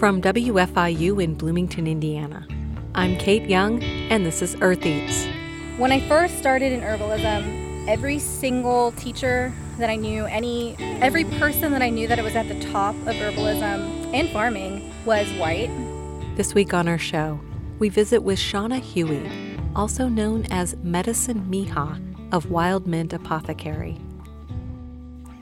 From WFIU in Bloomington, Indiana, I'm Kate Young, and this is Earth Eats. When I first started in herbalism, every single teacher that I knew, any every person that I knew that it was at the top of herbalism and farming was white. This week on our show, we visit with Shauna Huey, also known as Medicine Mija of Wild Mint Apothecary.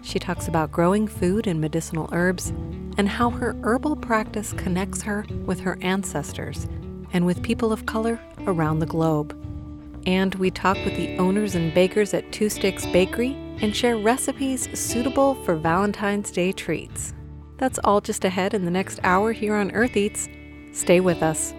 She talks about growing food and medicinal herbs and how her herbal practice connects her with her ancestors and with people of color around the globe. And we talk with the owners and bakers at Two Sticks Bakery and share recipes suitable for Valentine's Day treats. That's all just ahead in the next hour here on Earth Eats. Stay with us.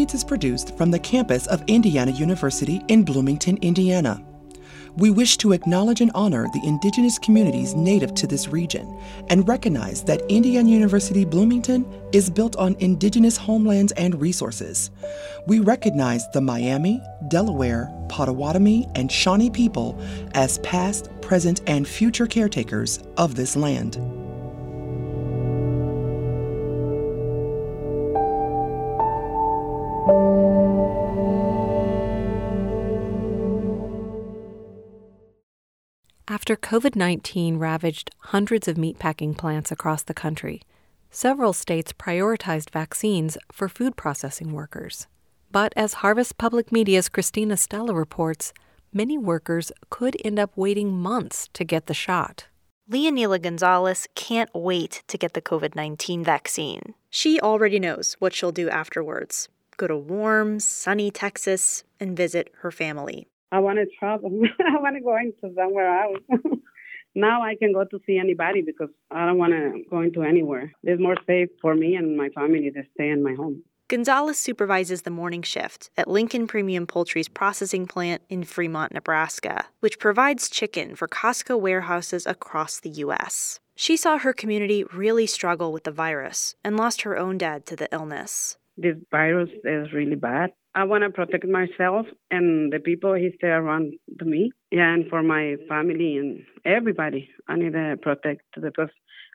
Earth is produced from the campus of Indiana University in Bloomington, Indiana. We wish to acknowledge and honor the indigenous communities native to this region and recognize that Indiana University Bloomington is built on indigenous homelands and resources. We recognize the Miami, Delaware, Potawatomi, and Shawnee people as past, present, and future caretakers of this land. After COVID 19 ravaged hundreds of meatpacking plants across the country, several states prioritized vaccines for food processing workers. But as Harvest Public Media's Christina Stella reports, many workers could end up waiting months to get the shot. Leonila Gonzalez can't wait to get the COVID 19 vaccine. She already knows what she'll do afterwards go to warm, sunny Texas and visit her family. I want to travel. I want to go into somewhere else. now I can go to see anybody because I don't want to go into anywhere. It's more safe for me and my family to stay in my home. Gonzalez supervises the morning shift at Lincoln Premium Poultry's processing plant in Fremont, Nebraska, which provides chicken for Costco warehouses across the U.S. She saw her community really struggle with the virus and lost her own dad to the illness. This virus is really bad. I want to protect myself and the people who stay around me. Yeah, and for my family and everybody, I need to protect because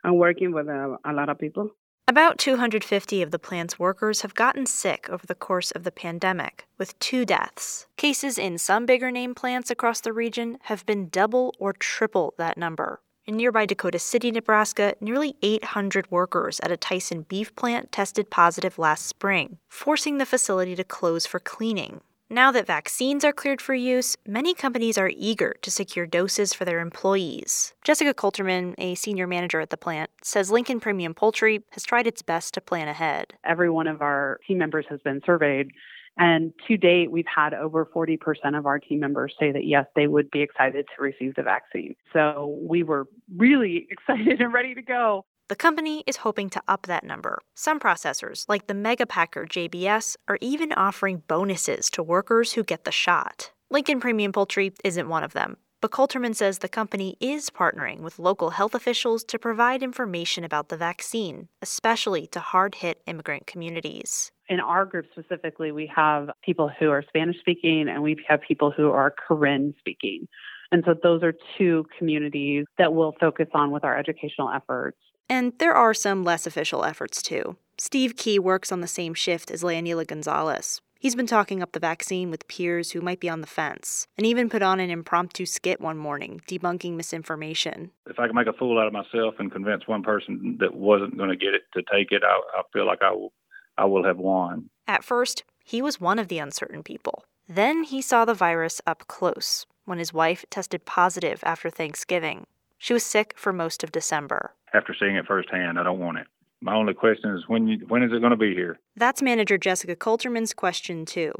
I'm working with a, a lot of people. About 250 of the plant's workers have gotten sick over the course of the pandemic, with two deaths. Cases in some bigger name plants across the region have been double or triple that number. In nearby Dakota City, Nebraska, nearly 800 workers at a Tyson beef plant tested positive last spring, forcing the facility to close for cleaning. Now that vaccines are cleared for use, many companies are eager to secure doses for their employees. Jessica Kolterman, a senior manager at the plant, says Lincoln Premium Poultry has tried its best to plan ahead. Every one of our team members has been surveyed and to date, we've had over 40% of our team members say that yes, they would be excited to receive the vaccine. So we were really excited and ready to go. The company is hoping to up that number. Some processors, like the Megapacker JBS, are even offering bonuses to workers who get the shot. Lincoln Premium Poultry isn't one of them, but Kolterman says the company is partnering with local health officials to provide information about the vaccine, especially to hard hit immigrant communities in our group specifically, we have people who are Spanish speaking and we have people who are Karen speaking. And so those are two communities that we'll focus on with our educational efforts. And there are some less official efforts too. Steve Key works on the same shift as Leonila Gonzalez. He's been talking up the vaccine with peers who might be on the fence, and even put on an impromptu skit one morning debunking misinformation. If I can make a fool out of myself and convince one person that wasn't going to get it to take it, I, I feel like I will I will have won. At first, he was one of the uncertain people. Then he saw the virus up close when his wife tested positive after Thanksgiving. She was sick for most of December. After seeing it firsthand, I don't want it. My only question is when you, when is it going to be here? That's manager Jessica Kolterman's question too.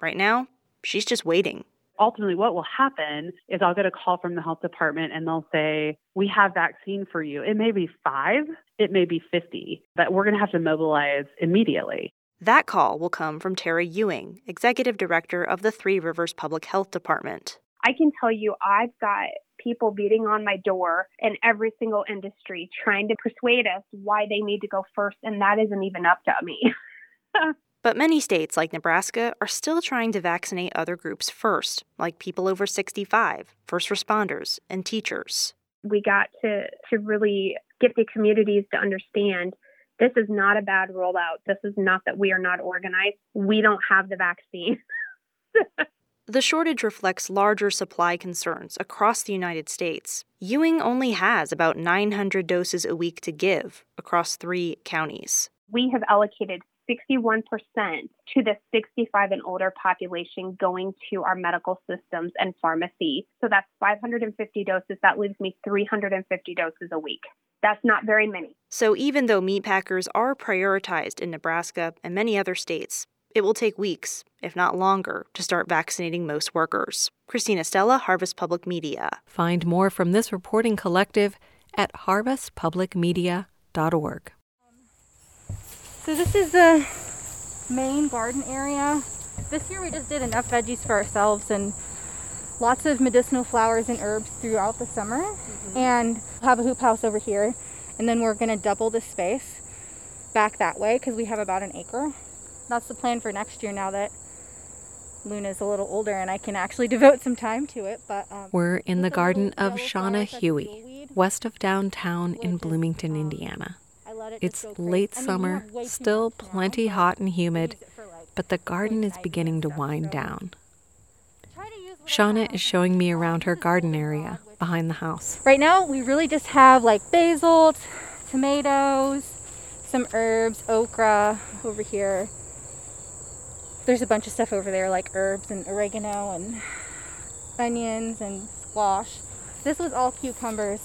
Right now, she's just waiting ultimately what will happen is I'll get a call from the health department and they'll say, We have vaccine for you. It may be five, it may be 50, but we're going to have to mobilize immediately. That call will come from Terra Uhing, Executive Director of the Three Rivers Public Health Department. I can tell you I've got people beating on my door in every single industry trying to persuade us why they need to go first, and that isn't even up to me. but many states, like Nebraska, are still trying to vaccinate other groups first, like people over 65, first responders, and teachers. We got to, to really get the communities to understand this is not a bad rollout. This is not that we are not organized. We don't have the vaccine. the shortage reflects larger supply concerns across the United States. Uhing only has about 900 doses a week to give across three counties. We have allocated 61% to the 65 and older population going to our medical systems and pharmacy. So that's 550 doses. That leaves me 350 doses a week. That's not very many. So even though meatpackers are prioritized in Nebraska and many other states, it will take weeks, if not longer, to start vaccinating most workers. Christina Stella, Harvest Public Media. Find more from this reporting collective at harvestpublicmedia.org. So this is the main garden area. This year we just did enough veggies for ourselves and lots of medicinal flowers and herbs throughout the summer. Mm-hmm. And have a hoop house over here. And then we're going to double the space back that way because we have about an acre. That's the plan for next year now that Luna's a little older and I can actually devote some time to it. But um, we're in the garden of Shauna Huey, west of downtown in Bloomington, Indiana. It's late summer, still plenty hot and humid, but the garden is beginning to wind down. Shauna is showing me around her garden area behind the house. Right now, we really just have like basil, tomatoes, some herbs, okra over here. There's a bunch of stuff over there like herbs and oregano and onions and squash. This was all cucumbers,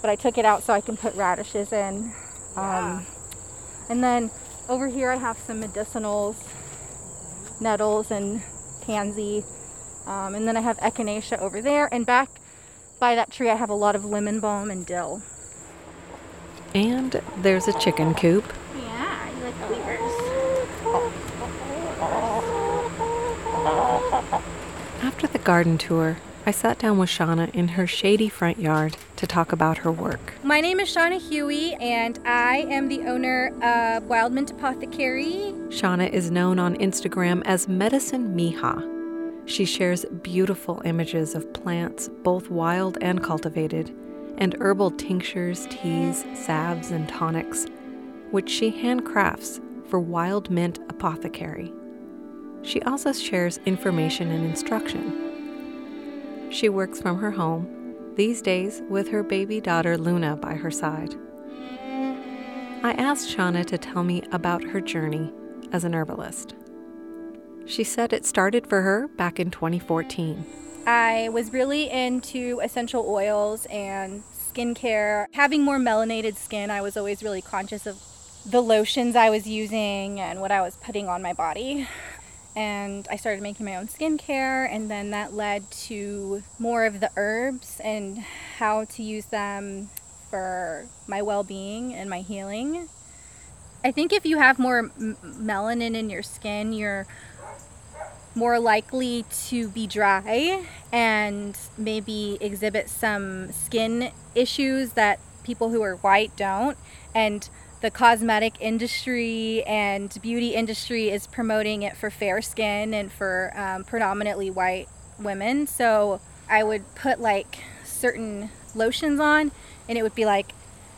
but I took it out so I can put radishes in. Um, and then over here I have some medicinals, nettles and pansy. Um, and then I have echinacea over there. And back by that tree I have a lot of lemon balm and dill. And there's a chicken coop. Yeah, you like beavers. After the garden tour, I sat down with Shauna in her shady front yard to talk about her work. My name is Shauna Huey, and I am the owner of Wild Mint Apothecary. Shauna is known on Instagram as Medicine Mija. She shares beautiful images of plants, both wild and cultivated, and herbal tinctures, teas, salves, and tonics, which she handcrafts for Wild Mint Apothecary. She also shares information and instruction she works from her home, these days with her baby daughter Luna by her side. I asked Shauna to tell me about her journey as an herbalist. She said it started for her back in 2014. I was really into essential oils and skincare. Having more melanated skin, I was always really conscious of the lotions I was using and what I was putting on my body and I started making my own skincare, and then that led to more of the herbs and how to use them for my well being and my healing. I think if you have more m- melanin in your skin, you're more likely to be dry and maybe exhibit some skin issues that people who are white don't. And the cosmetic industry and beauty industry is promoting it for fair skin and for um, predominantly white women. So I would put like certain lotions on, and it would be like,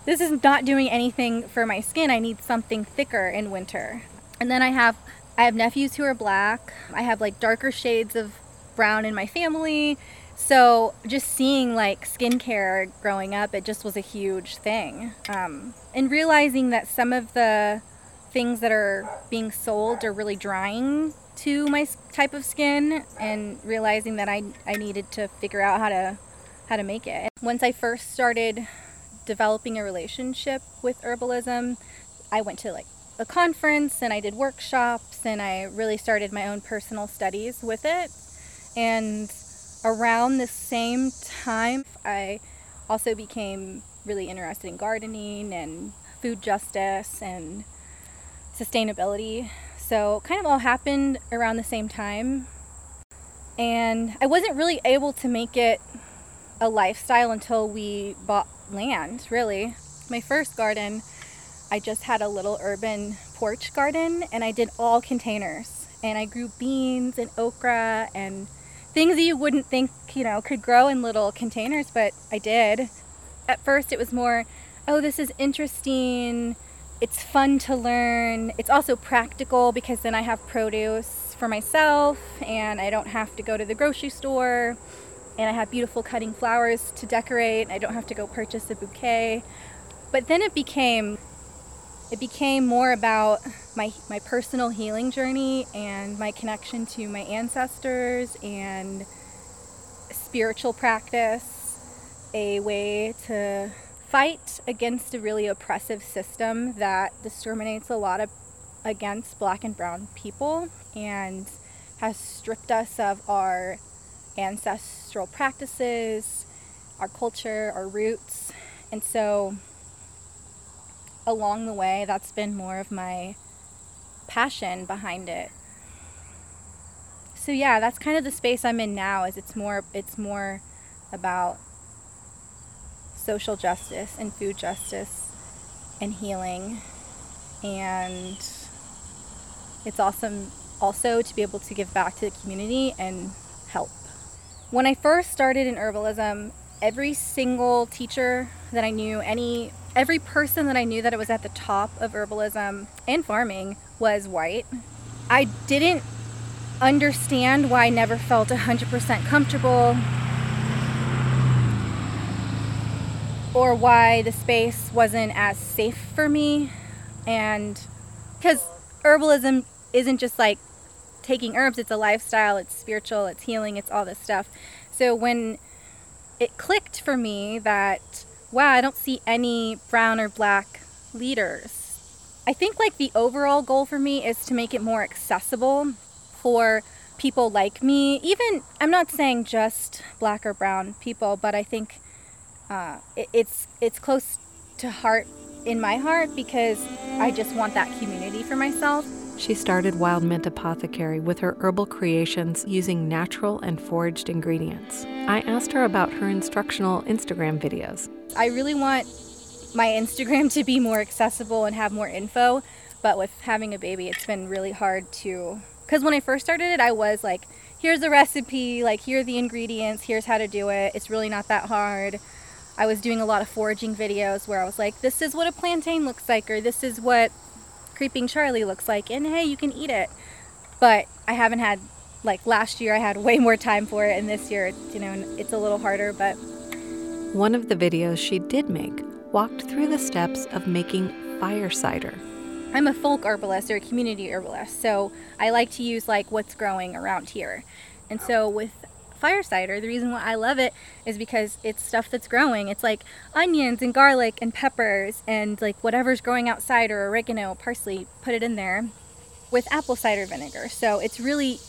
this is not doing anything for my skin. I need something thicker in winter. And then I have I have nephews who are black. I have like darker shades of brown in my family. So just seeing like skincare growing up, it just was a huge thing. Um, and realizing that some of the things that are being sold are really drying to my type of skin, and realizing that I I needed to figure out how to how to make it. Once I first started developing a relationship with herbalism, I went to like a conference and I did workshops and I really started my own personal studies with it. And around the same time, I also became really interested in gardening and food justice and sustainability. So, kind of all happened around the same time. And I wasn't really able to make it a lifestyle until we bought land, really. My first garden, I just had a little urban porch garden and I did all containers. And I grew beans and okra and things that you wouldn't think, you know, could grow in little containers, but I did. At first, it was more, oh, this is interesting. It's fun to learn. It's also practical because then I have produce for myself and I don't have to go to the grocery store and I have beautiful cutting flowers to decorate. I don't have to go purchase a bouquet. But then it became it became more about my my personal healing journey and my connection to my ancestors and spiritual practice, a way to fight against a really oppressive system that discriminates a lot of, against black and brown people and has stripped us of our ancestral practices, our culture, our roots. And so along the way, that's been more of my passion behind it. So yeah, that's kind of the space I'm in now is it's more it's more about social justice and food justice and healing and it's awesome also to be able to give back to the community and help. When I first started in herbalism, every single teacher that I knew, any every person that I knew that it was at the top of herbalism and farming was white. I didn't understand why I never felt 100% comfortable or why the space wasn't as safe for me. And because herbalism isn't just like taking herbs, it's a lifestyle, it's spiritual, it's healing, it's all this stuff. So when it clicked for me that wow, I don't see any brown or black leaders. I think like the overall goal for me is to make it more accessible for people like me. Even I'm not saying just black or brown people, but I think uh, it, it's it's close to heart in my heart because I just want that community for myself. She started Wild Mint Apothecary with her herbal creations using natural and foraged ingredients. I asked her about her instructional Instagram videos. I really want my Instagram to be more accessible and have more info, but with having a baby, it's been really hard to. Because when I first started it, I was like, here's the recipe, like, here are the ingredients, here's how to do it. It's really not that hard. I was doing a lot of foraging videos where I was like, this is what a plantain looks like, or this is what creeping Charlie looks like, and hey, you can eat it. But I haven't had, like, last year I had way more time for it, and this year, you know, it's a little harder, but one of the videos she did make walked through the steps of making fire cider. I'm a folk herbalist or a community herbalist, so I like to use like what's growing around here. And so with fire cider, the reason why I love it is because it's stuff that's growing. It's like onions and garlic and peppers and like whatever's growing outside or oregano, parsley, put it in there with apple cider vinegar. So it's really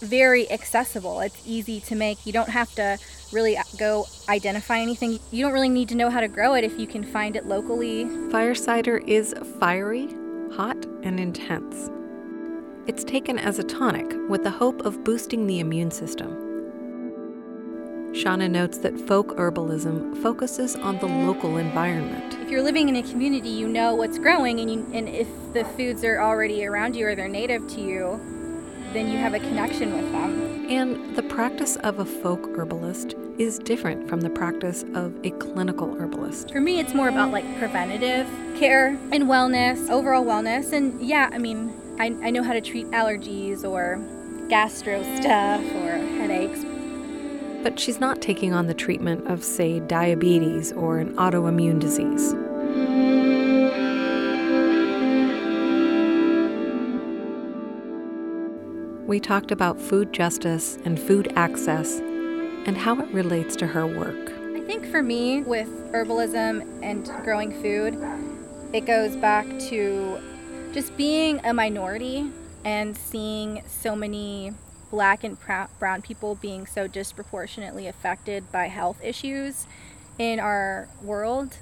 very accessible. It's easy to make. You don't have to really uh, go identify anything. You don't really need to know how to grow it if you can find it locally. Fire cider is fiery, hot, and intense. It's taken as a tonic with the hope of boosting the immune system. Shauna notes that folk herbalism focuses on the local environment. If you're living in a community, you know what's growing, and, you, and if the foods are already around you or they're native to you, then you have a connection with them. And the practice of a folk herbalist is different from the practice of a clinical herbalist. For me, it's more about like preventative care and wellness, overall wellness. And yeah, I mean, I, I know how to treat allergies or gastro stuff or headaches. But she's not taking on the treatment of, say, diabetes or an autoimmune disease. we talked about food justice and food access and how it relates to her work. I think for me, with herbalism and growing food, it goes back to just being a minority and seeing so many black and brown people being so disproportionately affected by health issues in our world.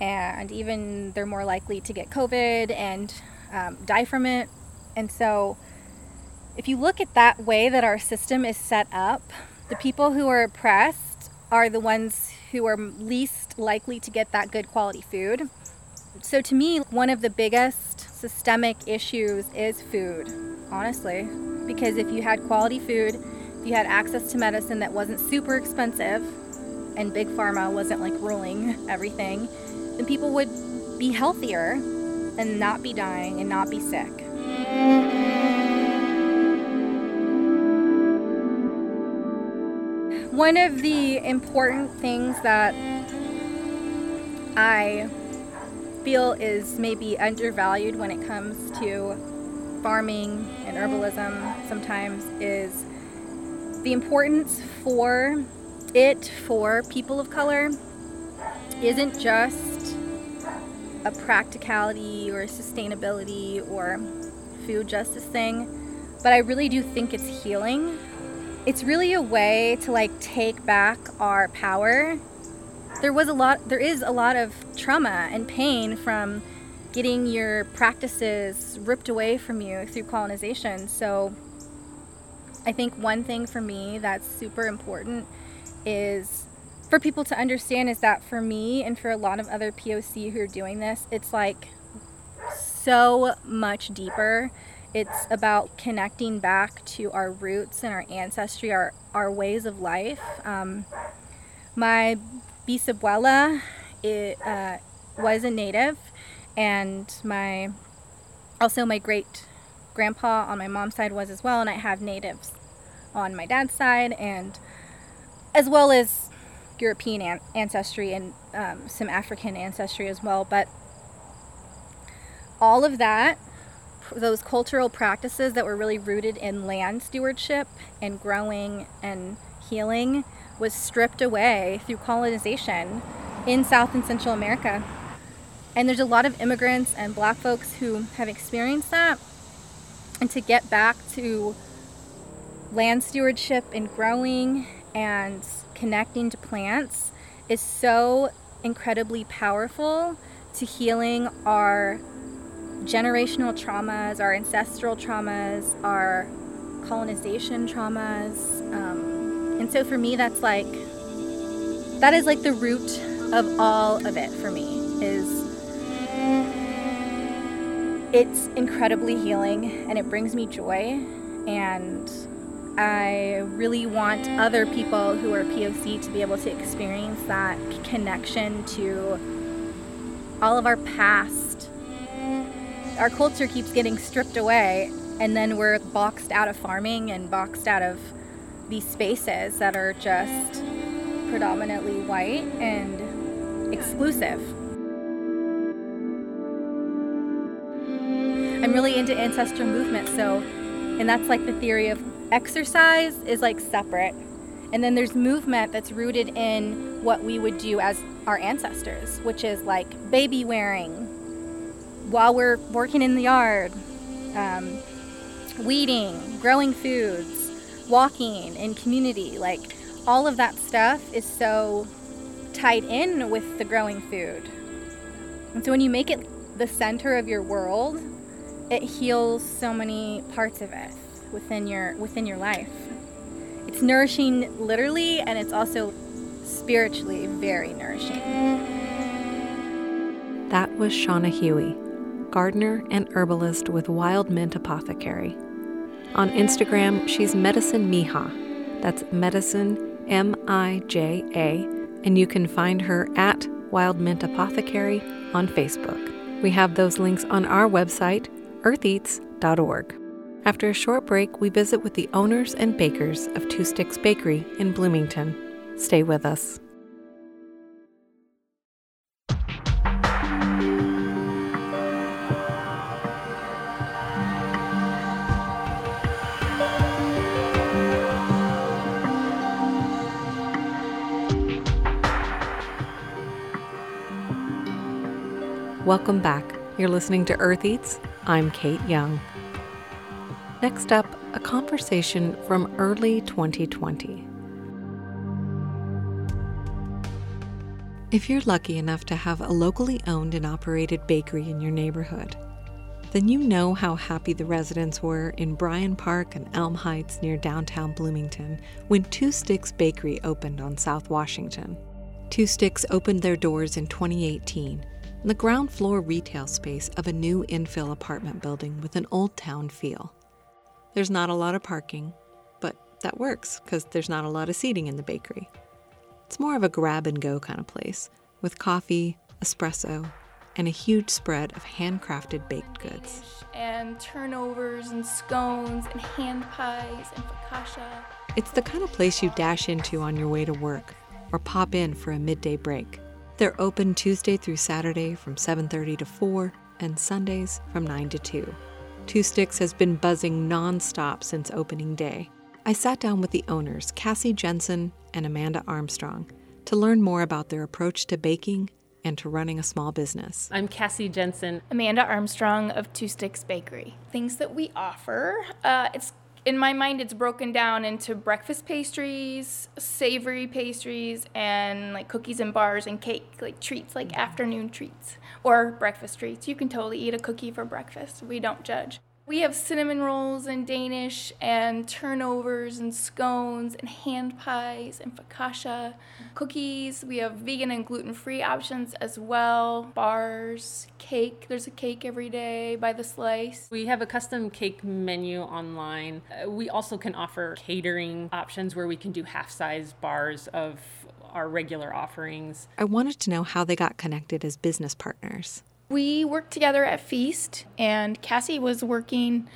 And even they're more likely to get COVID and um, die from it. And so if you look at that way that our system is set up, the people who are oppressed are the ones who are least likely to get that good quality food. So, to me, one of the biggest systemic issues is food, honestly. Because if you had quality food, if you had access to medicine that wasn't super expensive, and big pharma wasn't like ruling everything, then people would be healthier and not be dying and not be sick. One of the important things that I feel is maybe undervalued when it comes to farming and herbalism sometimes is the importance for it for people of color isn't just a practicality or a sustainability or food justice thing, but I really do think it's healing. It's really a way to like take back our power. There was a lot there is a lot of trauma and pain from getting your practices ripped away from you through colonization. So I think one thing for me that's super important is for people to understand is that for me and for a lot of other POC who are doing this, it's like so much deeper. It's about connecting back to our roots and our ancestry, our, our ways of life. Um, my bisabuela it, uh, was a native, and my also my great grandpa on my mom's side was as well, and I have natives on my dad's side, and as well as European an- ancestry and um, some African ancestry as well. But all of that, those cultural practices that were really rooted in land stewardship and growing and healing, was stripped away through colonization in South and Central America. And there's a lot of immigrants and black folks who have experienced that. And to get back to land stewardship and growing and connecting to plants is so incredibly powerful to healing our generational traumas, our ancestral traumas, our colonization traumas. Um, and so for me, that's like, that is like the root of all of it for me is it's incredibly healing and it brings me joy and I really want other people who are POC to be able to experience that connection to all of our past. Our culture keeps getting stripped away, and then we're boxed out of farming and boxed out of these spaces that are just predominantly white and exclusive. I'm really into ancestral movement, so, and that's like the theory of exercise is like separate. And then there's movement that's rooted in what we would do as our ancestors, which is like baby wearing while we're working in the yard, um, weeding, growing foods, walking in community. Like all of that stuff is so tied in with the growing food. And so when you make it the center of your world, it heals so many parts of it within your within your life. It's nourishing literally and it's also spiritually very nourishing. That was Shauna Huey, gardener and herbalist with Wild Mint Apothecary. On Instagram, she's Medicine Mija. That's medicine M I J A, and you can find her at Wild Mint Apothecary on Facebook. We have those links on our website, eartheats.org. After a short break, we visit with the owners and bakers of Two Sticks Bakery in Bloomington. Stay with us. Welcome back. You're listening to Earth Eats. I'm Kate Young. Next up, a conversation from early 2020. If you're lucky enough to have a locally owned and operated bakery in your neighborhood, then you know how happy the residents were in Bryan Park and Elm Heights near downtown Bloomington when Two Sticks Bakery opened on South Washington. Two Sticks opened their doors in 2018 in the ground floor retail space of a new infill apartment building with an old town feel. There's not a lot of parking, but that works because there's not a lot of seating in the bakery. It's more of a grab and go kind of place with coffee, espresso, and a huge spread of handcrafted baked goods. And turnovers and scones and hand pies and focaccia. It's the kind of place you dash into on your way to work or pop in for a midday break. They're open Tuesday through Saturday from 7:30 to 4 and Sundays from 9 to 2. Two Sticks has been buzzing nonstop since opening day. I sat down with the owners, Cassie Jensen and Amanda Armstrong, to learn more about their approach to baking and to running a small business. I'm Cassie Jensen. Amanda Armstrong of Two Sticks Bakery. Things that we offer, uh, it's in my mind, it's broken down into breakfast pastries, savory pastries, and like cookies and bars and cake, like treats, like mm-hmm. afternoon treats or breakfast treats. You can totally eat a cookie for breakfast. We don't judge. We have cinnamon rolls and Danish and turnovers and scones and hand pies and focaccia, cookies. We have vegan and gluten free options as well, bars, cake. There's a cake every day by the slice. We have a custom cake menu online. Uh, we also can offer catering options where we can do half size bars of our regular offerings. I wanted to know how they got connected as business partners. We worked together at Feast, and Cassie was working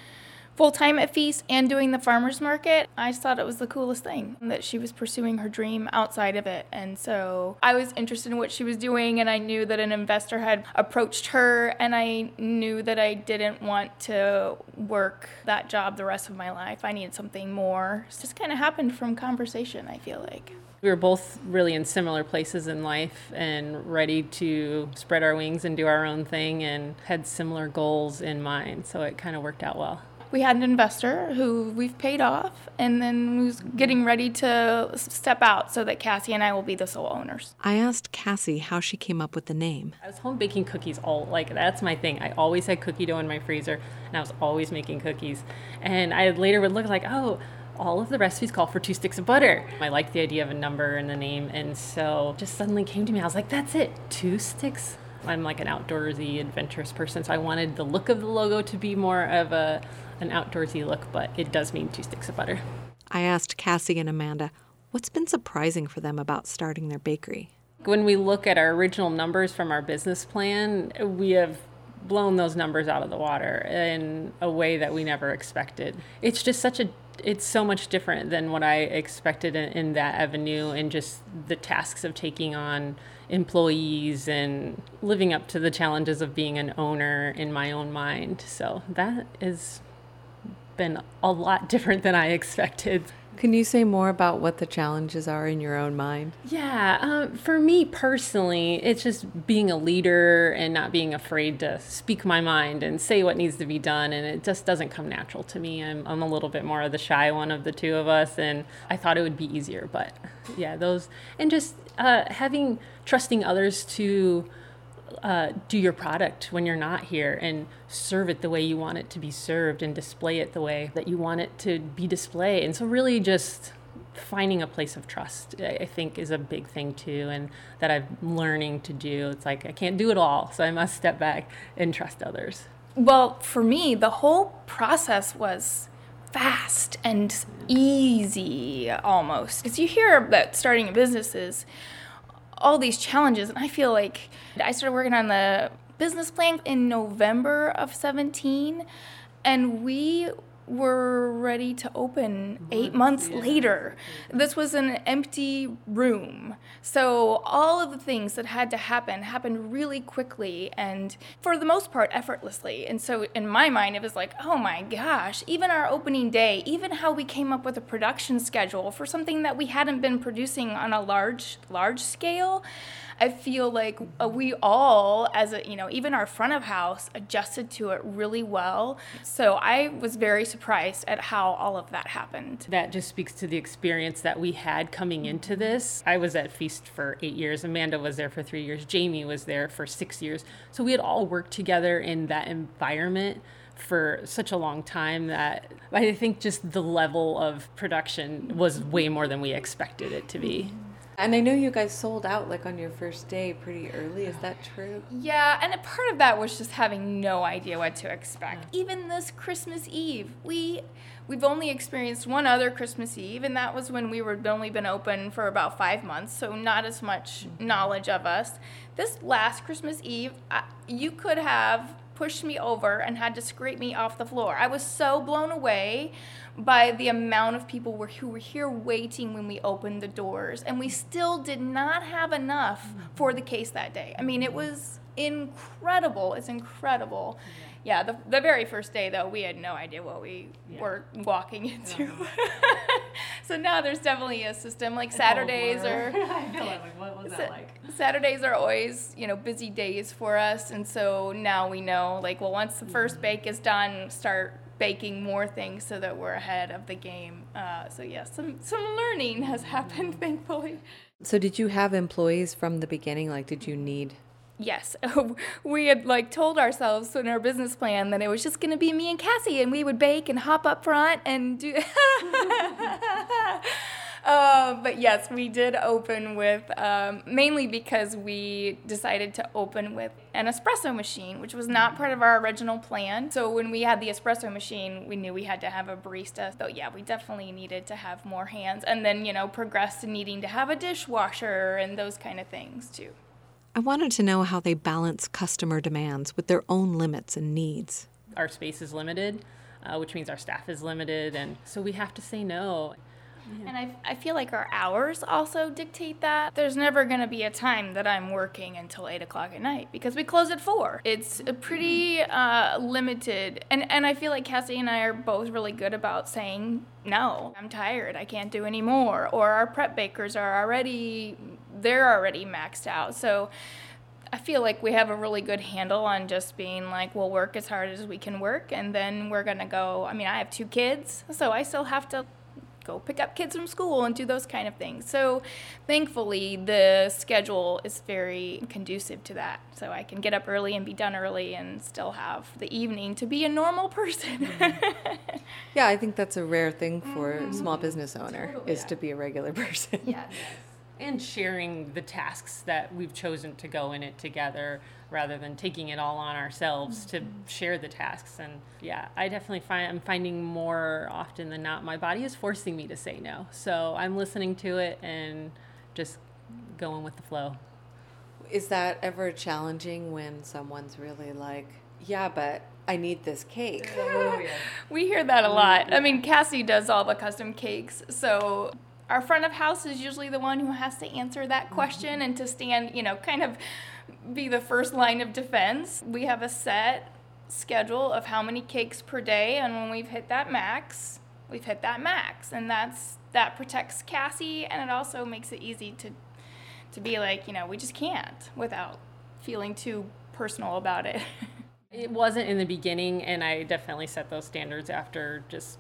full time at Feast and doing the farmers market. I just thought it was the coolest thing that she was pursuing her dream outside of it. And so I was interested in what she was doing, and I knew that an investor had approached her, and I knew that I didn't want to work that job the rest of my life. I needed something more. It just kind of happened from conversation, I feel like. We were both really in similar places in life and ready to spread our wings and do our own thing and had similar goals in mind. So it kind of worked out well. We had an investor who we've paid off and then was getting ready to step out so that Cassie and I will be the sole owners. I asked Cassie how she came up with the name. I was home baking cookies all like that's my thing. I always had cookie dough in my freezer and I was always making cookies. And I later would look like, "Oh, all of the recipes call for two sticks of butter. I liked the idea of a number and the name, and so just suddenly came to me. I was like, that's it, two sticks. I'm like an outdoorsy, adventurous person, so I wanted the look of the logo to be more of a an outdoorsy look, but it does mean two sticks of butter. I asked Cassie and Amanda what's been surprising for them about starting their bakery. When we look at our original numbers from our business plan, we have blown those numbers out of the water in a way that we never expected. It's just such a it's so much different than what I expected in, in, that avenue and just the tasks of taking on employees and living up to the challenges of being an owner in my own mind. So that has been a lot different than I expected. Can you say more about what the challenges are in your own mind? Yeah, um, for me personally, it's just being a leader and not being afraid to speak my mind and say what needs to be done. And it just doesn't come natural to me. I'm, I'm a little bit more of the shy one of the two of us. And I thought it would be easier. But yeah, those, and just uh, having, trusting others to uh, do your product when you're not here and serve it the way you want it to be served and display it the way that you want it to be displayed. And so, really, just finding a place of trust, I think, is a big thing too, and that I'm learning to do. It's like I can't do it all, so I must step back and trust others. Well, for me, the whole process was fast and easy almost. Because you hear that starting a business is all these challenges. And I feel like I started working on the business plan in November of 17, and we were ready to open eight months yeah. later. This was an empty room. So all of the things that had to happen happened really quickly and for the most part effortlessly. And so in my mind, it was like, oh my gosh, even our opening day, even how we came up with a production schedule for something that we hadn't been producing on a large, large scale. I feel like uh, we all, as a, you know, even our front of house adjusted to it really well. So I was very surprised surprised at how all of that happened. That just speaks to the experience that we had coming into this. I was at Feast for eight years. Amanda was there for three years. Jamie was there for six years. So we had all worked together in that environment for such a long time that I think just the level of production was way more than we expected it to be. And I know you guys sold out like on your first day pretty early. Is that true? Yeah, and a part of that was just having no idea what to expect. Even this Christmas Eve, we we've only experienced one other Christmas Eve, and that was when we were only been open for about five months, so not as much mm-hmm. knowledge of us. This last Christmas Eve, I, you could have pushed me over and had to scrape me off the floor. I was so blown away by the amount of people were, who were here waiting when we opened the doors, and we still did not have enough for the case that day. I mean, it was incredible. It's incredible. Yeah, the, the very first day, though, we had no idea what we Yeah. were walking into. so now there's definitely a system. Like Saturdays are. I know, like, what was that like? Saturdays are always, you know, busy days for us, and so now we know, like, well, once the mm-hmm. first bake is done, start baking more things so that we're ahead of the game. Uh, so yes, some some learning has happened, thankfully. So did you have employees from the beginning? Like, did you need? Yes, we had like told ourselves in our business plan that it was just going to be me and Cassie, and we would bake and hop up front and do. Uh, but yes, we did open with um, mainly because we decided to open with an espresso machine, which was not part of our original plan. So when we had the espresso machine, we knew we had to have a barista. So yeah, we definitely needed to have more hands, and then you know progressed to needing to have a dishwasher and those kind of things too. I wanted to know how they balance customer demands with their own limits and needs. Our space is limited, uh, which means our staff is limited, and so we have to say no. And I, I feel like our hours also dictate that. There's never going to be a time that I'm working until 8 o'clock at night because we close at 4. It's a pretty uh, limited. And, and I feel like Cassie and I are both really good about saying, no, I'm tired. I can't do any more. Or our prep bakers are already, they're already maxed out. So I feel like we have a really good handle on just being like, we'll work as hard as we can work. And then we're going to go. I mean, I have two kids, so I still have to go pick up kids from school and do those kind of things. So thankfully the schedule is very conducive to that. So I can get up early and be done early and still have the evening to be a normal person. Mm-hmm. Yeah, I think that's a rare thing for a small mm-hmm. business owner is to be a regular person. yeah. And sharing the tasks that we've chosen to go in it together rather than taking it all on ourselves to mm-hmm. share the tasks. And yeah i definitely find i'm finding more often than not my body is forcing me to say no. So i'm listening to it and just going with the flow. Is that ever challenging when someone's really like, yeah, but I need this cake? Oh, we hear that a lot. Mm-hmm. I mean, Cassie does all the custom cakes, so our front of house is usually the one who has to answer that mm-hmm. question and to stand, you know, kind of be the first line of defense. We have a set schedule of how many cakes per day, and when we've hit that max, we've hit that max, and that's that protects Cassie, and it also makes it easy to to be like, you know, we just can't without feeling too personal about it. It wasn't in the beginning, and I definitely set those standards after just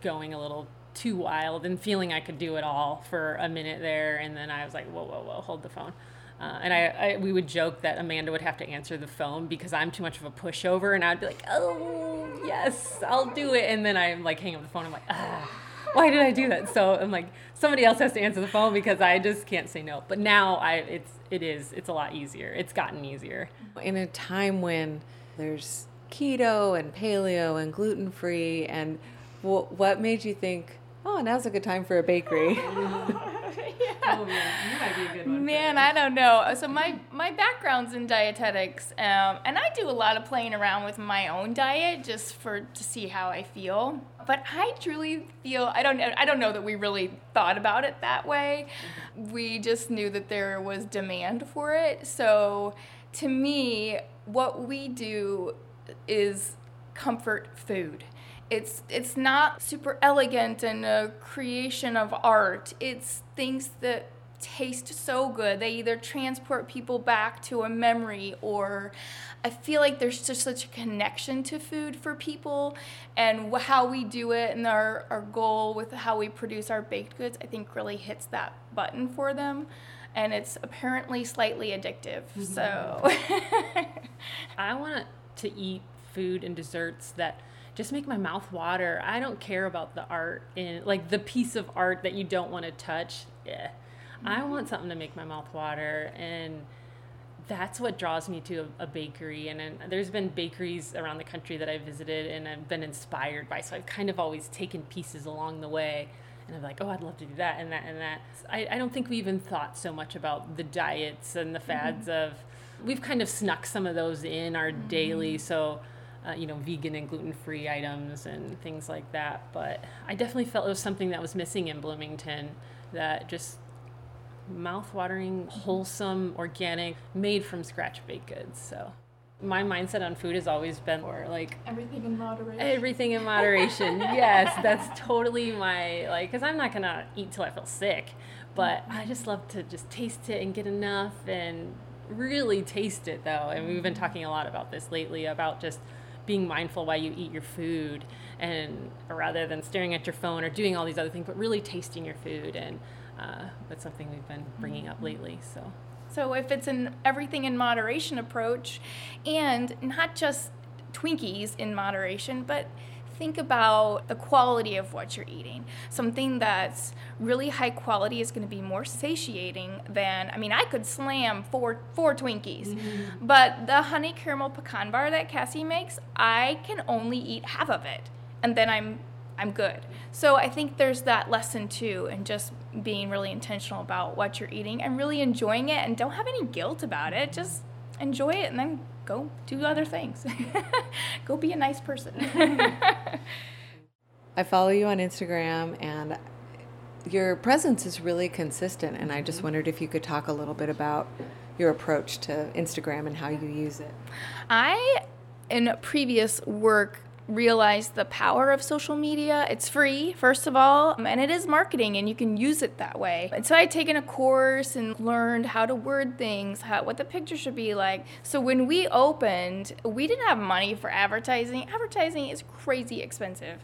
going a little too wild and feeling I could do it all for a minute there, and then I was like, whoa, whoa, whoa, hold the phone. Uh, and I, I, we would joke that Amanda would have to answer the phone because I'm too much of a pushover, and I'd be like, oh yes, I'll do it, and then I'm like hang up the phone. I'm like, ah, why did I do that? So I'm like, somebody else has to answer the phone because I just can't say no. But now I, it's, it is, it's a lot easier. It's gotten easier. In a time when there's keto and paleo and gluten free, and wh- what made you think, oh, now's a good time for a bakery? Oh man, you might be a good one. Man, I don't know. So my my background's in dietetics, um, and I do a lot of playing around with my own diet just for to see how I feel. But I truly feel I don't I don't know that we really thought about it that way. We just knew that there was demand for it. So to me, what we do is comfort food. It's it's not super elegant and a creation of art. It's things that taste so good. They either transport people back to a memory or I feel like there's just such a connection to food for people and how we do it and our, our goal with how we produce our baked goods, I think really hits that button for them. And it's apparently slightly addictive. Mm-hmm. So I want to eat food and desserts that just make my mouth water. I don't care about the art in like the piece of art that you don't want to touch. Yeah. Mm-hmm. I want something to make my mouth water and that's what draws me to a, a bakery and, and, there's been bakeries around the country that I've visited and I've been inspired by so I've kind of always taken pieces along the way and I'm like oh I'd love to do that and that and that I, I don't think we even thought so much about the diets and the fads mm-hmm. of we've kind of snuck some of those in our mm-hmm. daily so uh, you know, vegan and gluten free items and things like that. But I definitely felt it was something that was missing in Bloomington that just mouth-watering, wholesome, organic, made from scratch baked goods. So my mindset on food has always been more like everything in moderation. Everything in moderation. yes, that's totally my like cuz I'm not going to eat till I feel sick, but I just love to just taste it and get enough and really taste it though. And we've been talking a lot about this lately about just being mindful while you eat your food and rather than staring at your phone or doing all these other things but really tasting your food. And uh, that's something we've been bringing up lately so. So if it's an everything in moderation approach and not just twinkies in moderation but think about the quality of what you're eating. Something that's really high quality is going to be more satiating than I mean, I could slam four four Twinkies, mm-hmm. but the honey caramel pecan bar that Cassie makes, I can only eat half of it, and then I'm I'm good. So I think there's that lesson too, and just being really intentional about what you're eating and really enjoying it, and don't have any guilt about it. Just enjoy it, and then go do other things. go be a nice person. I follow you on Instagram and your presence is really consistent and I just mm-hmm. wondered if you could talk a little bit about your approach to Instagram and how you use it. I in previous work realize the power of social media. It's free, first of all, and it is marketing and you can use it that way. And so I'd taken a course and learned how to word things, how, what the picture should be like. So when we opened, we didn't have money for advertising. Advertising is crazy expensive.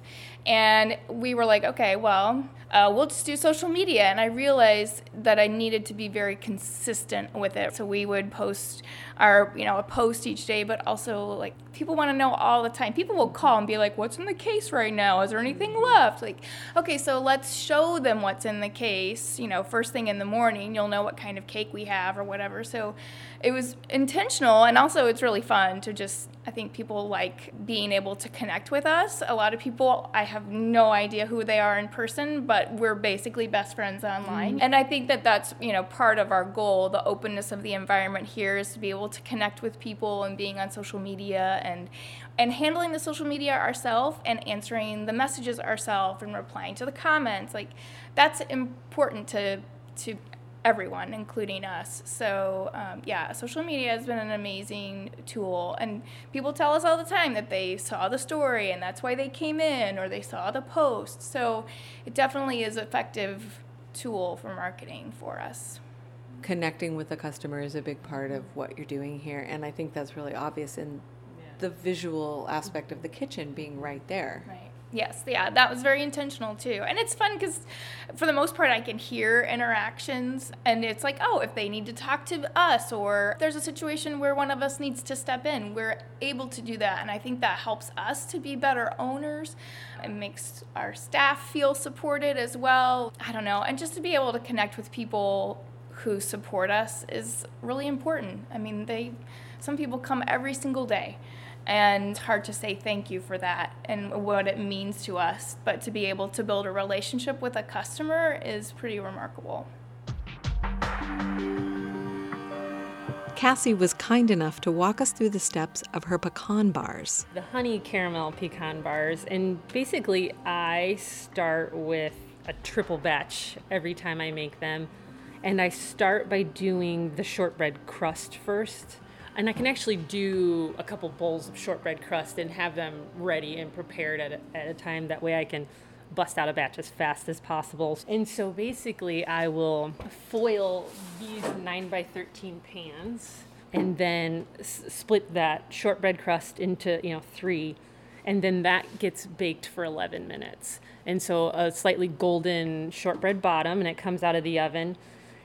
And we were like, okay, well, uh, we'll just do social media. And I realized that I needed to be very consistent with it. So we would post our, you know, a post each day, but also like people want to know all the time. People will call and be like, what's in the case right now? Is there anything left? Like, okay, so let's show them what's in the case. You know, first thing in the morning, you'll know what kind of cake we have or whatever. So it was intentional. And also, it's really fun to just, I think people like being able to connect with us. A lot of people, I have no idea who they are in person, but we're basically best friends online. Mm-hmm. And I think that that's, you know, part of our goal. The openness of the environment here is to be able to connect with people and being on social media and and handling the social media ourselves and answering the messages ourselves and replying to the comments. Like that's important to to everyone, including us. So, um, yeah, social media has been an amazing tool. And people tell us all the time that they saw the story and that's why they came in or they saw the post. So, it definitely is effective tool for marketing for us. Connecting with the customer is a big part of what you're doing here. And I think that's really obvious in the visual aspect of the kitchen being right there. Right. Yes, yeah, that was very intentional too. And it's fun because for the most part, I can hear interactions, and it's like, oh, if they need to talk to us, or there's a situation where one of us needs to step in, we're able to do that. And I think that helps us to be better owners. It makes our staff feel supported as well. I don't know. And just to be able to connect with people who support us is really important. I mean, they, some people come every single day and hard to say thank you for that and what it means to us. But to be able to build a relationship with a customer is pretty remarkable. Cassie was kind enough to walk us through the steps of her pecan bars. The honey caramel pecan bars, and basically, I start with a triple batch every time I make them. And I start by doing the shortbread crust first and I can actually do a couple bowls of shortbread crust and have them ready and prepared at a, at a time. That way I can bust out a batch as fast as possible. And so basically, I will foil these 9 by 13 pans and then s- split that shortbread crust into, you know, three. And then that gets baked for 11 minutes. And so a slightly golden shortbread bottom, and it comes out of the oven.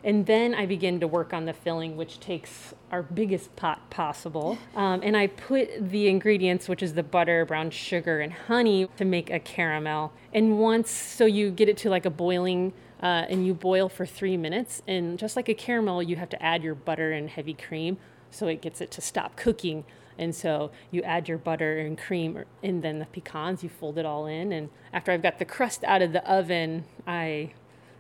And then I begin to work on the filling, which takes our biggest pot possible. Um, and I put the ingredients, which is the butter, brown sugar, and honey, to make a caramel. And once, so you get it to like a boiling, uh, and you boil for three minutes. And just like a caramel, you have to add your butter and heavy cream so it gets it to stop cooking. And so you add your butter and cream, and then the pecans, you fold it all in. And after I've got the crust out of the oven, I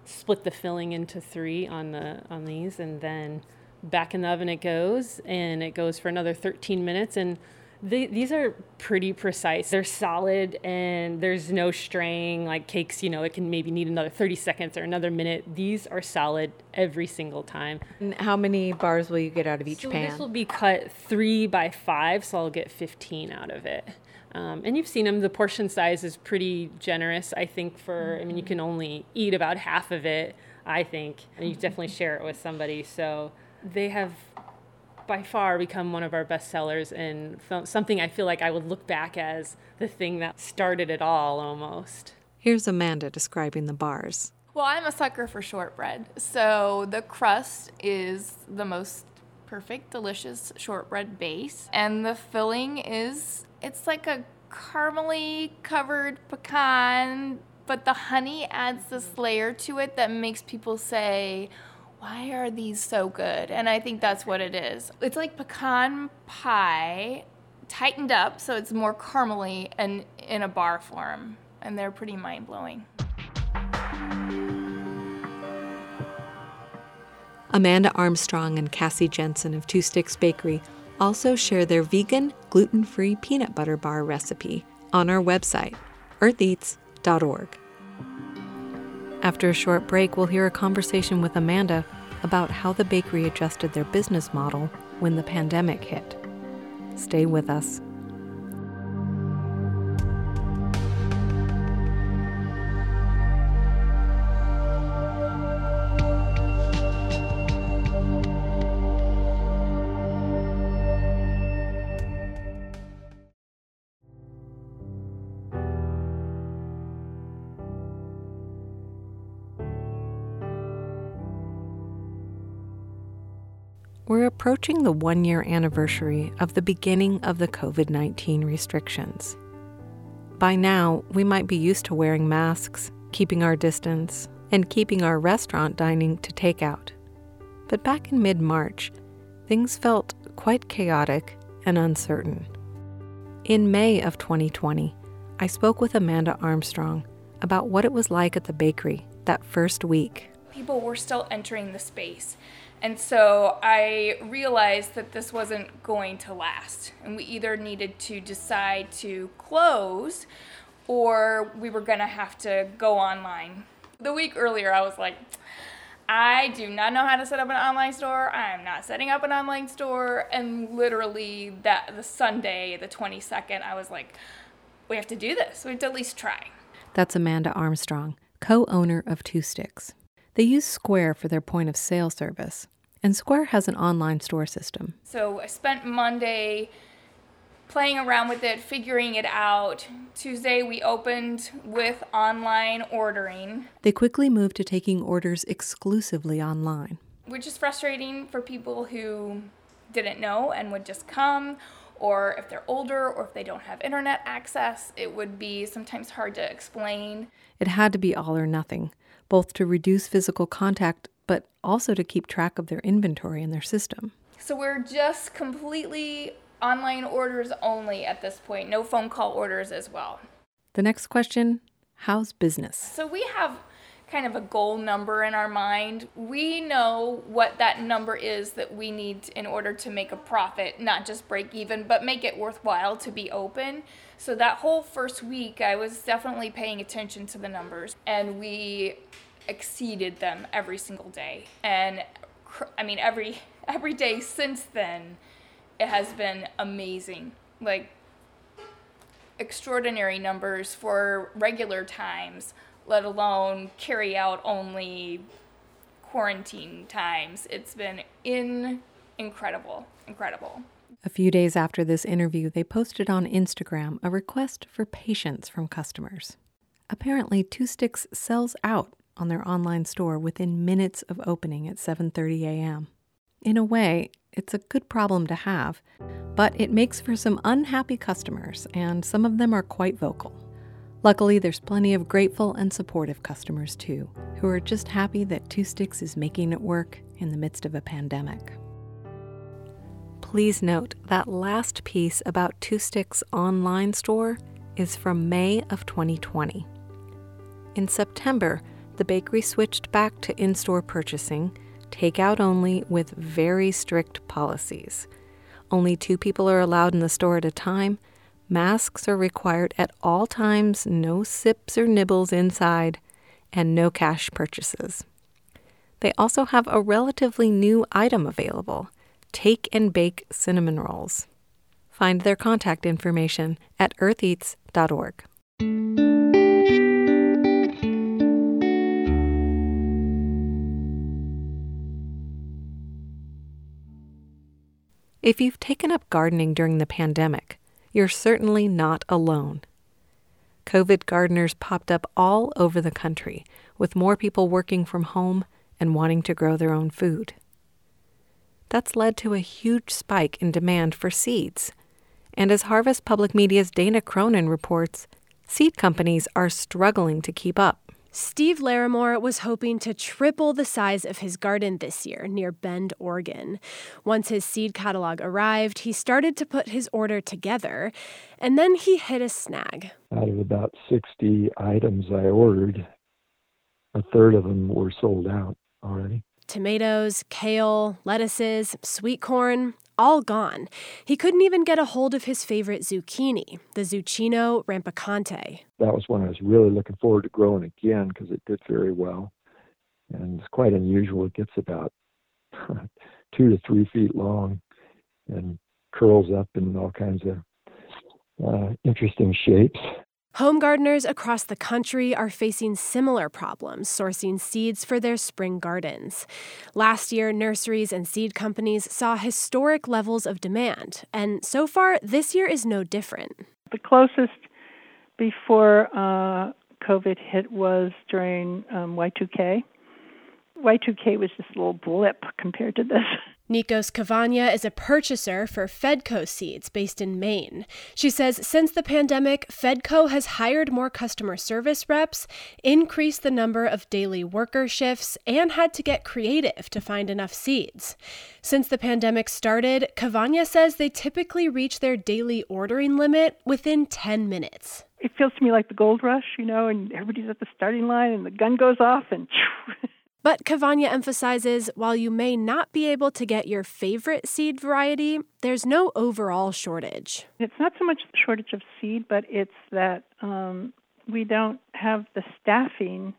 split the filling into three on the on these and then back in the oven it goes and it goes for another 13 minutes and the, these are pretty precise. They're solid and there's no straying like cakes you know it can maybe need another 30 seconds or another minute. These are solid every single time. And how many bars will you get out of each so pan? this will be cut three by five so i'll get 15 out of it um, and you've seen them. The portion size is pretty generous, I think. For I mean, you can only eat about half of it, I think, and you definitely share it with somebody. So they have by far become one of our best sellers and something I feel like I would look back as the thing that started it all almost. Here's Amanda describing the bars. Well, I'm a sucker for shortbread. So the crust is the most perfect, delicious shortbread base. And the filling is, it's like a caramely covered pecan, but the honey adds this layer to it that makes people say, why are these so good? And I think that's what it is. It's like pecan pie tightened up so it's more caramely and in a bar form. And they're pretty mind blowing. Amanda Armstrong and Cassie Jensen of Two Sticks Bakery also share their vegan, gluten free peanut butter bar recipe on our website, eartheats.org. After a short break, we'll hear a conversation with Amanda about how the bakery adjusted their business model when the pandemic hit. Stay with us. Approaching the one year anniversary of the beginning of the COVID 19 restrictions. By now, we might be used to wearing masks, keeping our distance, and keeping our restaurant dining to takeout. But back in mid March, things felt quite chaotic and uncertain. In May of 2020, I spoke with Amanda Armstrong about what it was like at the bakery that first week. people were still entering the space. And so I realized that this wasn't going to last. And we either needed to decide to close or we were going to have to go online. The week earlier, I was like, I do not know how to set up an online store. I'm not setting up an online store. And literally that the Sunday, the 22nd, I was like, we have to do this. We have to at least try. That's Amanda Armstrong, co owner of Two Sticks. They use Square for their point of sale service, and Square has an online store system. So I spent Monday playing around with it, figuring it out. Tuesday we opened with online ordering, They quickly moved to taking orders exclusively online. which is frustrating for people who didn't know and would just come or if they're older or if they don't have internet access, it would be sometimes hard to explain. It had to be all or nothing, both to reduce physical contact, but also to keep track of their inventory in their system. So we're just completely online orders only at this point, no phone call orders as well. The next question how's business? So we have kind of a goal number in our mind. We know what that number is that we need in order to make a profit, not just break even, but make it worthwhile to be open. So that whole first week, I was definitely paying attention to the numbers and we exceeded them every single day. And I mean every every day since then it has been amazing. Like extraordinary numbers for regular times, let alone carry out only quarantine times. It's been in incredible, incredible. A few days after this interview, they posted on Instagram a request for patience from customers. Apparently, Two Sticks sells out on their online store within minutes of opening at 7:30 a.m. In a way, it's a good problem to have, but it makes for some unhappy customers, and some of them are quite vocal. Luckily, there's plenty of grateful and supportive customers too, who are just happy that Two Sticks is making it work in the midst of a pandemic. Please note that last piece about Two Sticks' online store is from May of 2020. In September, the bakery switched back to in store purchasing, takeout only, with very strict policies. Only two people are allowed in the store at a time. Masks are required at all times, no sips or nibbles inside, and no cash purchases. They also have a relatively new item available Take and Bake Cinnamon Rolls. Find their contact information at eartheats.org. If you've taken up gardening during the pandemic, you're certainly not alone. COVID gardeners popped up all over the country, with more people working from home and wanting to grow their own food. That's led to a huge spike in demand for seeds. And as Harvest Public Media's Dana Cronin reports, seed companies are struggling to keep up. Steve Larimore was hoping to triple the size of his garden this year near Bend, Oregon. Once his seed catalog arrived, he started to put his order together, and then he hit a snag. Out of about 60 items I ordered, a third of them were sold out already tomatoes, kale, lettuces, sweet corn, all gone. He couldn't even get a hold of his favorite zucchini, the Zucchino rampicante. That was one I was really looking forward to growing again because it did very well. And it's quite unusual. It gets about two to three feet long and curls up in all kinds of uh, interesting shapes. Home gardeners across the country are facing similar problems sourcing seeds for their spring gardens. Last year, nurseries and seed companies saw historic levels of demand, and so far, this year is no different. The closest before uh, COVID hit was during um, Y2K. Y2K was just a little blip compared to this. Nikos Cavagna is a purchaser for Fedco Seeds based in Maine. She says since the pandemic, Fedco has hired more customer service reps, increased the number of daily worker shifts, and had to get creative to find enough seeds. Since the pandemic started, Cavagna says they typically reach their daily ordering limit within 10 minutes. It feels to me like the gold rush, you know, and everybody's at the starting line and the gun goes off and But Cavagna emphasizes while you may not be able to get your favorite seed variety, there's no overall shortage. It's not so much the shortage of seed, but it's that um, we don't have the staffing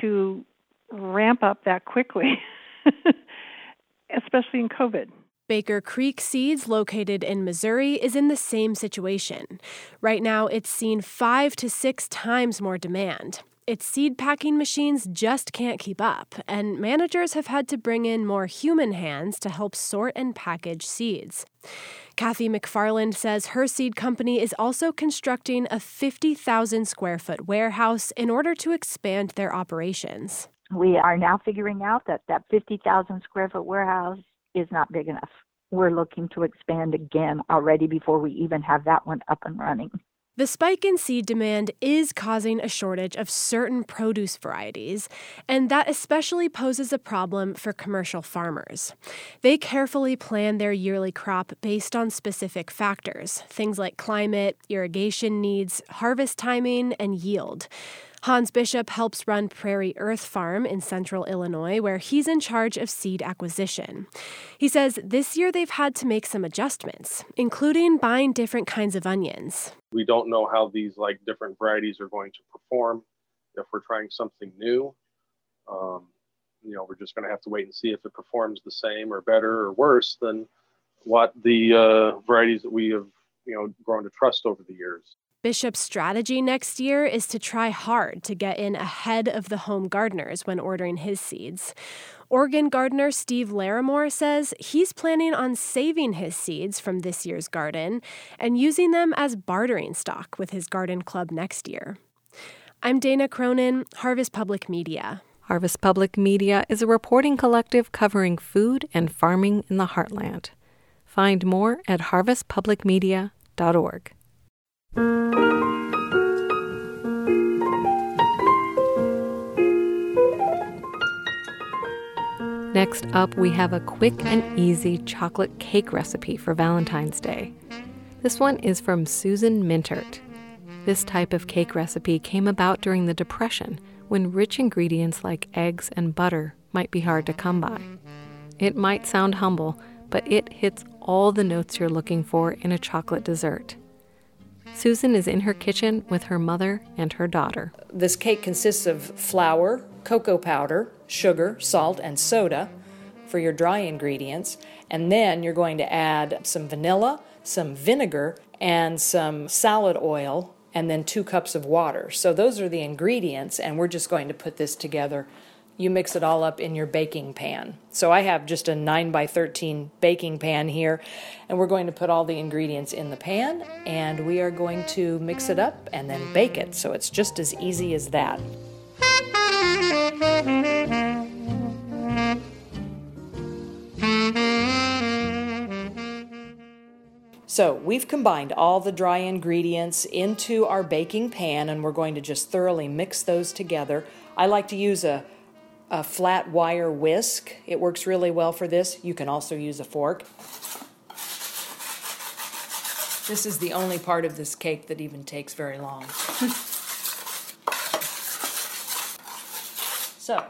to ramp up that quickly, especially in COVID. Baker Creek Seeds, located in Missouri, is in the same situation. Right now, it's seen five to six times more demand. Its seed packing machines just can't keep up, and managers have had to bring in more human hands to help sort and package seeds. Kathy McFarland says her seed company is also constructing a 50,000 square foot warehouse in order to expand their operations. We are now figuring out that that 50,000 square foot warehouse is not big enough. We're looking to expand again already before we even have that one up and running. The spike in seed demand is causing a shortage of certain produce varieties, and that especially poses a problem for commercial farmers. They carefully plan their yearly crop based on specific factors, things like climate, irrigation needs, harvest timing, and yield. Hans Bishop helps run Prairie Earth Farm in central Illinois, where he's in charge of seed acquisition. He says this year they've had to make some adjustments, including buying different kinds of onions. We don't know how these like different varieties are going to perform. If we're trying something new, um, you know, we're just going to have to wait and see if it performs the same or better or worse than what the uh, varieties that we have, you know, grown to trust over the years. Bishop's strategy next year is to try hard to get in ahead of the home gardeners when ordering his seeds. Oregon gardener Steve Larimore says he's planning on saving his seeds from this year's garden and using them as bartering stock with his garden club next year. I'm Dana Cronin, Harvest Public Media. Harvest Public Media is a reporting collective covering food and farming in the heartland. Find more at harvestpublicmedia.org. Next up, we have a quick and easy chocolate cake recipe for Valentine's Day. This one is from Susan Mintert. This type of cake recipe came about during the Depression when rich ingredients like eggs and butter might be hard to come by. It might sound humble, but it hits all the notes you're looking for in a chocolate dessert. Susan is in her kitchen with her mother and her daughter. This cake consists of flour, cocoa powder, sugar, salt, and soda for your dry ingredients. And then you're going to add some vanilla, some vinegar, and some salad oil, and then two cups of water. So those are the ingredients, and we're just going to put this together you mix it all up in your baking pan. So I have just a 9 by 13 baking pan here, and we're going to put all the ingredients in the pan, and we are going to mix it up and then bake it. So it's just as easy as that. So we've combined all the dry ingredients into our baking pan and we're going to just thoroughly mix those together. I like to use a a flat wire whisk. It works really well for this. You can also use a fork. This is the only part of this cake that even takes very long. so,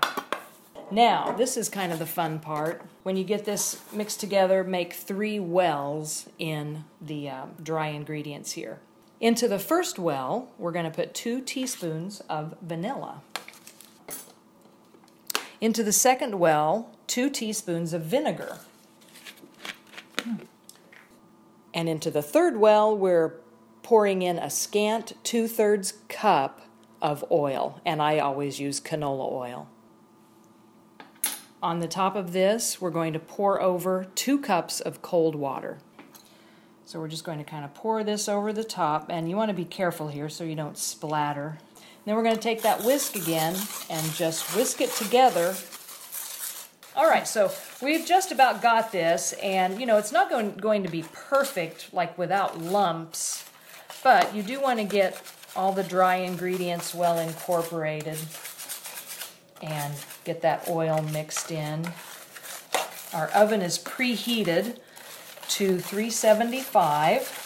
now this is kind of the fun part. When you get this mixed together, make three wells in the uh, dry ingredients here. Into the first well, we're going to put two teaspoons of vanilla. Into the second well, two teaspoons of vinegar. And into the third well, we're pouring in a scant two thirds cup of oil, and I always use canola oil. On the top of this, we're going to pour over two cups of cold water. So we're just going to kind of pour this over the top, and you want to be careful here so you don't splatter. Then we're going to take that whisk again and just whisk it together. All right, so we've just about got this, and you know, it's not going, going to be perfect, like without lumps, but you do want to get all the dry ingredients well incorporated and get that oil mixed in. Our oven is preheated to 375.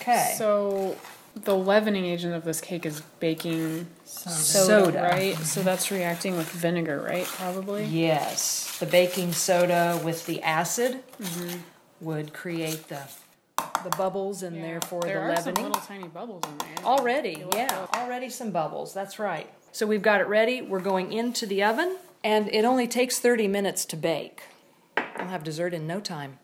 Okay. So the leavening agent of this cake is baking soda, soda. right? So that's reacting with vinegar, right? Probably. Yes, the baking soda with the acid Mhm. would create the the bubbles and therefore There the are some leavening. little tiny bubbles in there. Already, yeah, already some bubbles. That's right. So we've got it ready. We're going into the oven, and it only takes 30 minutes to bake. We'll have dessert in no time.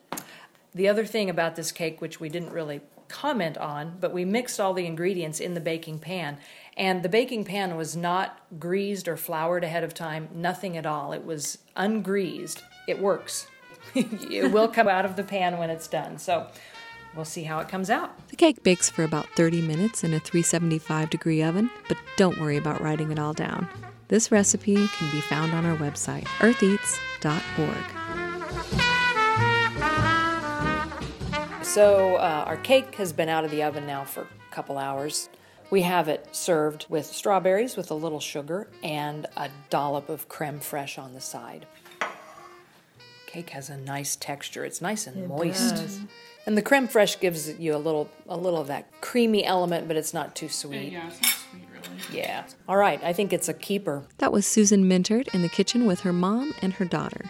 The other thing about this cake, which we didn't really comment on, but we mixed all the ingredients in the baking pan, and the baking pan was not greased or floured ahead of time, nothing at all. It was ungreased. It works. it will come out of the pan when it's done. So we'll see how it comes out. The cake bakes for about 30 minutes in a 375 degree oven, but don't worry about writing it all down. This recipe can be found on our website, eartheats.org. So uh, our cake has been out of the oven now for a couple hours. We have it served with strawberries with a little sugar and a dollop of creme fraiche on the side. Cake has a nice texture. It's nice and It moist. does. And the creme fraiche gives you a little a little of that creamy element, but it's not too sweet. Yeah, it's not sweet really. Yeah. All right, I think it's a keeper. That was Susan Mintert in the kitchen with her mom and her daughter.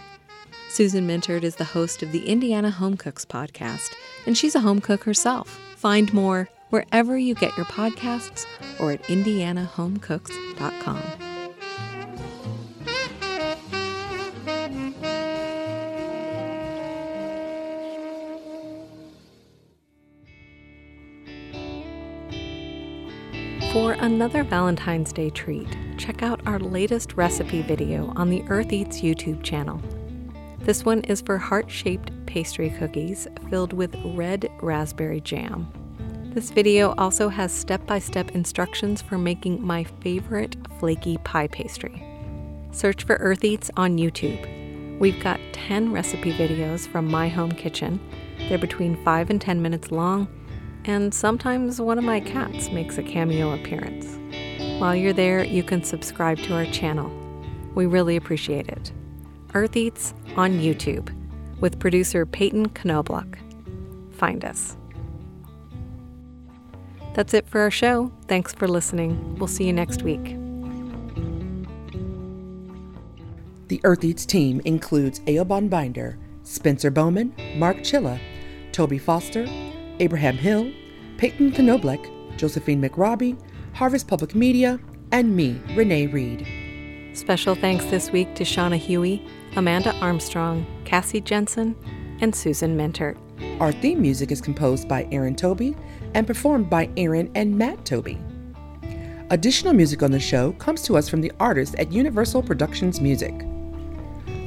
Susan Mintert is the host of the Indiana Home Cooks podcast, and she's a home cook herself. Find more wherever you get your podcasts or at indianahomecooks.com. For another Valentine's Day treat, check out our latest recipe video on the Earth Eats YouTube channel. This one is for heart shaped pastry cookies filled with red raspberry jam. This video also has step by step instructions for making my favorite flaky pie pastry. Search for Earth Eats on YouTube. We've got 10 recipe videos from my home kitchen. They're between 5 and 10 minutes long and sometimes one of my cats makes a cameo appearance. While you're there, you can subscribe to our channel. We really appreciate it. Earth Eats on YouTube with producer Peyton Knobloch. Find us. That's it for our show. Thanks for listening. We'll see you next week. The Earth Eats team includes Aobon Binder, Spencer Bowman, Mark Chilla, Toby Foster, Abraham Hill, Peyton Knobloch, Josephine McRobbie, Harvest Public Media, and me, Renee Reed. Special thanks this week to Shauna Huey, Amanda Armstrong, Cassie Jensen, and Susan Mintert. Our theme music is composed by Aaron Toby and performed by Aaron and Matt Toby. Additional music on the show comes to us from the artists at Universal Productions Music.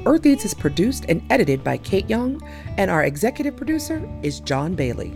Earth Eats is produced and edited by Kate Young, and our executive producer is John Bailey.